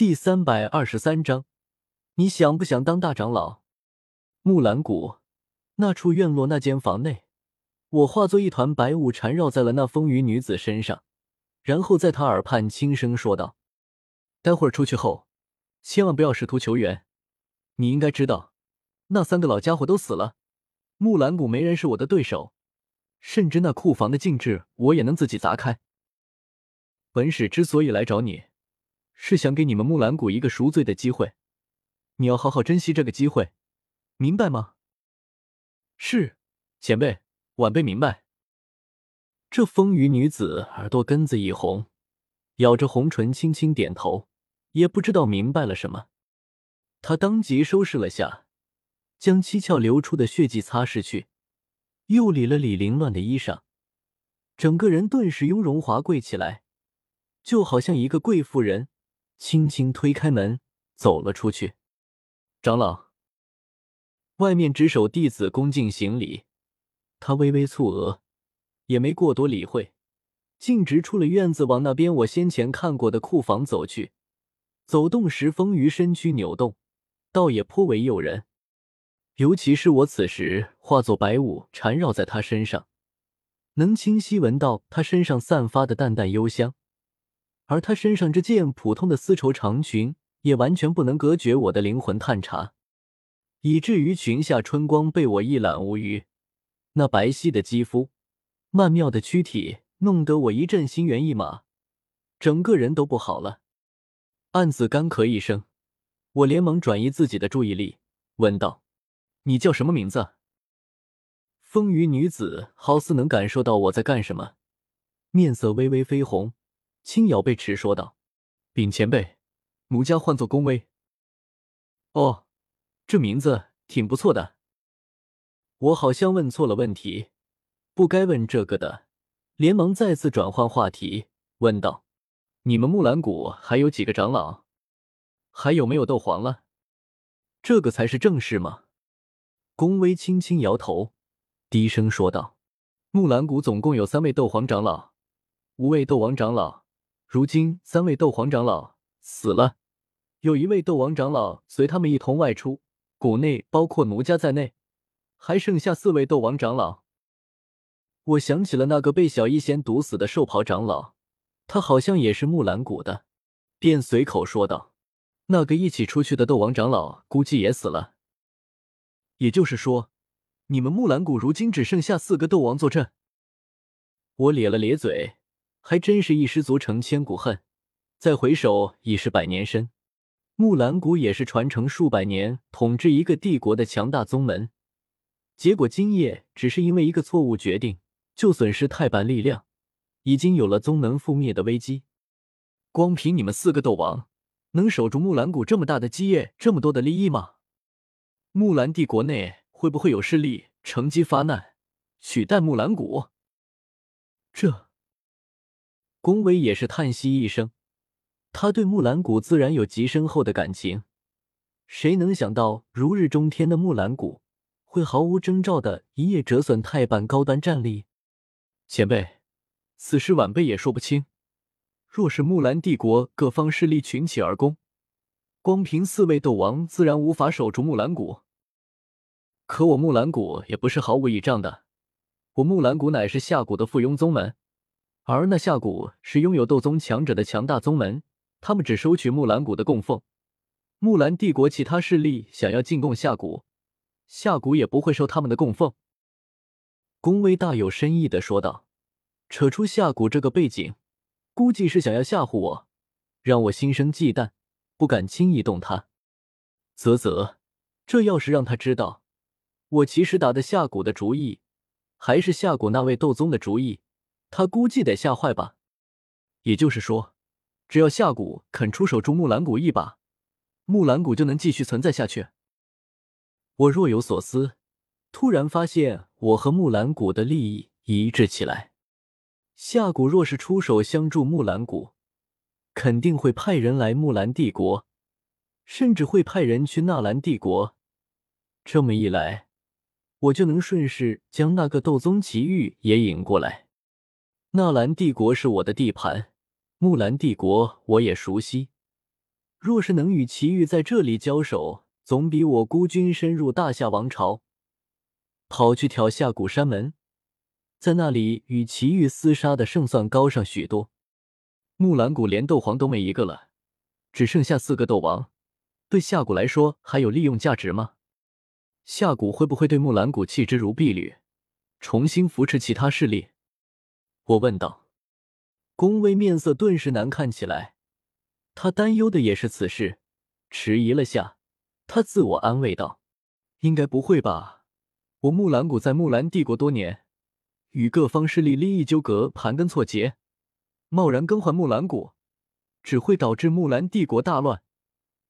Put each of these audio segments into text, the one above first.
第三百二十三章，你想不想当大长老？木兰谷那处院落那间房内，我化作一团白雾缠绕在了那风雨女子身上，然后在她耳畔轻声说道：“待会儿出去后，千万不要试图求援。你应该知道，那三个老家伙都死了，木兰谷没人是我的对手，甚至那库房的禁制我也能自己砸开。本使之所以来找你。”是想给你们木兰谷一个赎罪的机会，你要好好珍惜这个机会，明白吗？是，前辈，晚辈明白。这风雨女子耳朵根子一红，咬着红唇，轻轻点头，也不知道明白了什么。她当即收拾了下，将七窍流出的血迹擦拭去，又理了理凌乱的衣裳，整个人顿时雍容华贵起来，就好像一个贵妇人。轻轻推开门，走了出去。长老，外面值守弟子恭敬行礼。他微微蹙额，也没过多理会，径直出了院子，往那边我先前看过的库房走去。走动时，风余身躯扭动，倒也颇为诱人。尤其是我此时化作白雾，缠绕在他身上，能清晰闻到他身上散发的淡淡幽香。而他身上这件普通的丝绸长裙，也完全不能隔绝我的灵魂探查，以至于裙下春光被我一览无余。那白皙的肌肤，曼妙的躯体，弄得我一阵心猿意马，整个人都不好了。暗自干咳一声，我连忙转移自己的注意力，问道：“你叫什么名字？”风雨女子好似能感受到我在干什么，面色微微绯红。轻咬背齿说道：“禀前辈，奴家唤作宫威。”哦，这名字挺不错的。我好像问错了问题，不该问这个的，连忙再次转换话题，问道：“你们木兰谷还有几个长老？还有没有斗皇了？这个才是正事嘛。”宫威轻轻摇头，低声说道：“木兰谷总共有三位斗皇长老，五位斗王长老。”如今三位斗皇长老死了，有一位斗王长老随他们一同外出，谷内包括奴家在内，还剩下四位斗王长老。我想起了那个被小医仙毒死的兽袍长老，他好像也是木兰谷的，便随口说道：“那个一起出去的斗王长老估计也死了。”也就是说，你们木兰谷如今只剩下四个斗王坐镇。我咧了咧嘴。还真是一失足成千古恨，再回首已是百年身。木兰谷也是传承数百年、统治一个帝国的强大宗门，结果今夜只是因为一个错误决定，就损失太半力量，已经有了宗门覆灭的危机。光凭你们四个斗王，能守住木兰谷这么大的基业、这么多的利益吗？木兰帝国内会不会有势力乘机发难，取代木兰谷？这。宫威也是叹息一声，他对木兰谷自然有极深厚的感情，谁能想到如日中天的木兰谷会毫无征兆的一夜折损太半高端战力？前辈，此事晚辈也说不清。若是木兰帝国各方势力群起而攻，光凭四位斗王自然无法守住木兰谷。可我木兰谷也不是毫无倚仗的，我木兰谷乃是下谷的附庸宗门。而那下谷是拥有斗宗强者的强大宗门，他们只收取木兰谷的供奉。木兰帝国其他势力想要进贡下谷，下谷也不会收他们的供奉。宫威大有深意的说道：“扯出下谷这个背景，估计是想要吓唬我，让我心生忌惮，不敢轻易动他。啧啧，这要是让他知道，我其实打的下谷的主意，还是下谷那位斗宗的主意。”他估计得吓坏吧，也就是说，只要夏谷肯出手助木兰谷一把，木兰谷就能继续存在下去。我若有所思，突然发现我和木兰谷的利益一致起来。夏谷若是出手相助木兰谷，肯定会派人来木兰帝国，甚至会派人去纳兰帝国。这么一来，我就能顺势将那个斗宗奇遇也引过来。纳兰帝国是我的地盘，木兰帝国我也熟悉。若是能与祁煜在这里交手，总比我孤军深入大夏王朝，跑去挑下古山门，在那里与祁煜厮杀的胜算高上许多。木兰谷连斗皇都没一个了，只剩下四个斗王，对夏谷来说还有利用价值吗？夏谷会不会对木兰谷弃之如敝履，重新扶持其他势力？我问道。宫威面色顿时难看起来，他担忧的也是此事，迟疑了下，他自我安慰道：“应该不会吧？我木兰谷在木兰帝国多年，与各方势力利益纠葛盘根错节，贸然更换木兰谷，只会导致木兰帝国大乱，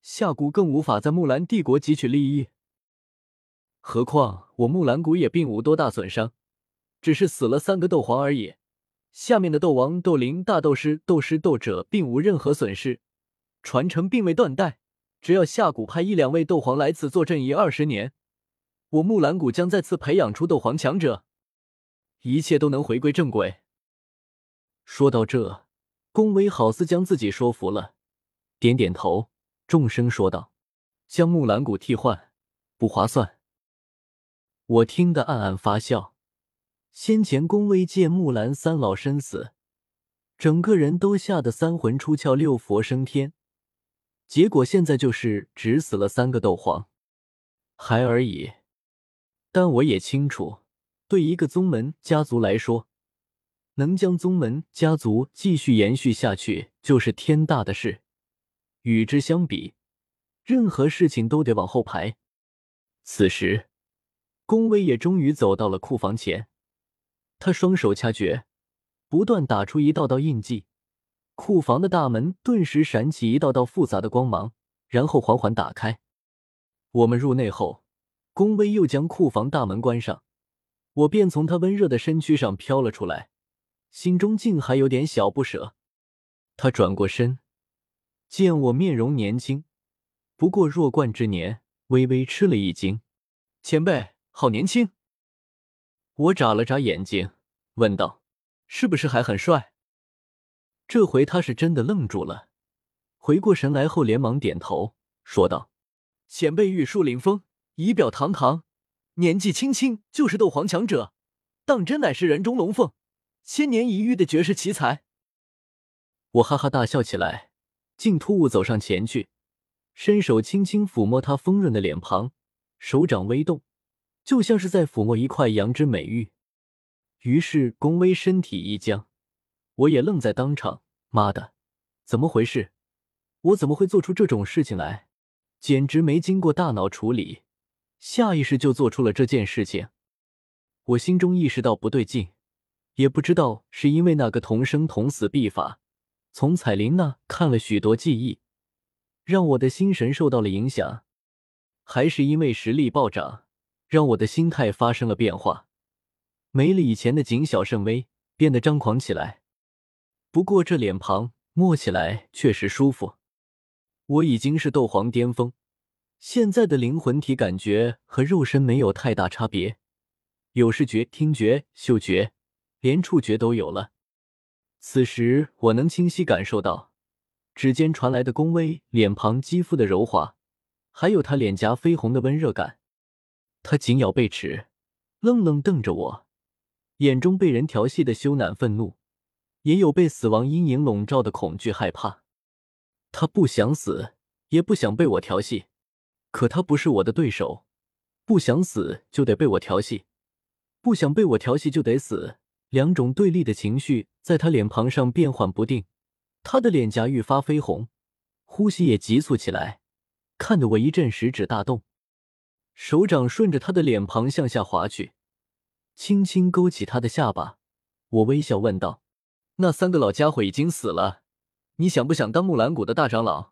下谷更无法在木兰帝国汲取利益。何况我木兰谷也并无多大损伤，只是死了三个斗皇而已。”下面的斗王、斗灵、大斗师、斗师、斗者并无任何损失，传承并未断代。只要下谷派一两位斗皇来此坐镇一二十年，我木兰谷将再次培养出斗皇强者，一切都能回归正轨。说到这，宫威好似将自己说服了，点点头，重声说道：“将木兰谷替换，不划算。”我听得暗暗发笑。先前宫威见木兰三老身死，整个人都吓得三魂出窍、六佛升天。结果现在就是只死了三个斗皇，还而已。但我也清楚，对一个宗门家族来说，能将宗门家族继续延续下去就是天大的事。与之相比，任何事情都得往后排。此时，宫威也终于走到了库房前。他双手掐诀，不断打出一道道印记，库房的大门顿时闪起一道道复杂的光芒，然后缓缓打开。我们入内后，宫威又将库房大门关上，我便从他温热的身躯上飘了出来，心中竟还有点小不舍。他转过身，见我面容年轻，不过弱冠之年，微微吃了一惊：“前辈，好年轻。”我眨了眨眼睛，问道：“是不是还很帅？”这回他是真的愣住了，回过神来后连忙点头，说道：“前辈玉树临风，仪表堂堂，年纪轻轻就是斗皇强者，当真乃是人中龙凤，千年一遇的绝世奇才。”我哈哈大笑起来，竟突兀走上前去，伸手轻轻抚摸他丰润的脸庞，手掌微动。就像是在抚摸一块羊脂美玉，于是宫威身体一僵，我也愣在当场。妈的，怎么回事？我怎么会做出这种事情来？简直没经过大脑处理，下意识就做出了这件事情。我心中意识到不对劲，也不知道是因为那个同生同死秘法，从彩铃那看了许多记忆，让我的心神受到了影响，还是因为实力暴涨。让我的心态发生了变化，没了以前的谨小慎微，变得张狂起来。不过这脸庞摸起来确实舒服。我已经是斗皇巅峰，现在的灵魂体感觉和肉身没有太大差别，有视觉、听觉、嗅觉，连触觉都有了。此时我能清晰感受到指尖传来的宫威脸庞肌肤的柔滑，还有他脸颊绯红的温热感。他紧咬贝齿，愣愣瞪着我，眼中被人调戏的羞赧愤怒，也有被死亡阴影笼罩的恐惧害怕。他不想死，也不想被我调戏，可他不是我的对手，不想死就得被我调戏，不想被我调戏就得死，两种对立的情绪在他脸庞上变幻不定。他的脸颊愈发绯红，呼吸也急促起来，看得我一阵食指大动。手掌顺着他的脸庞向下滑去，轻轻勾起他的下巴。我微笑问道：“那三个老家伙已经死了，你想不想当木兰谷的大长老？”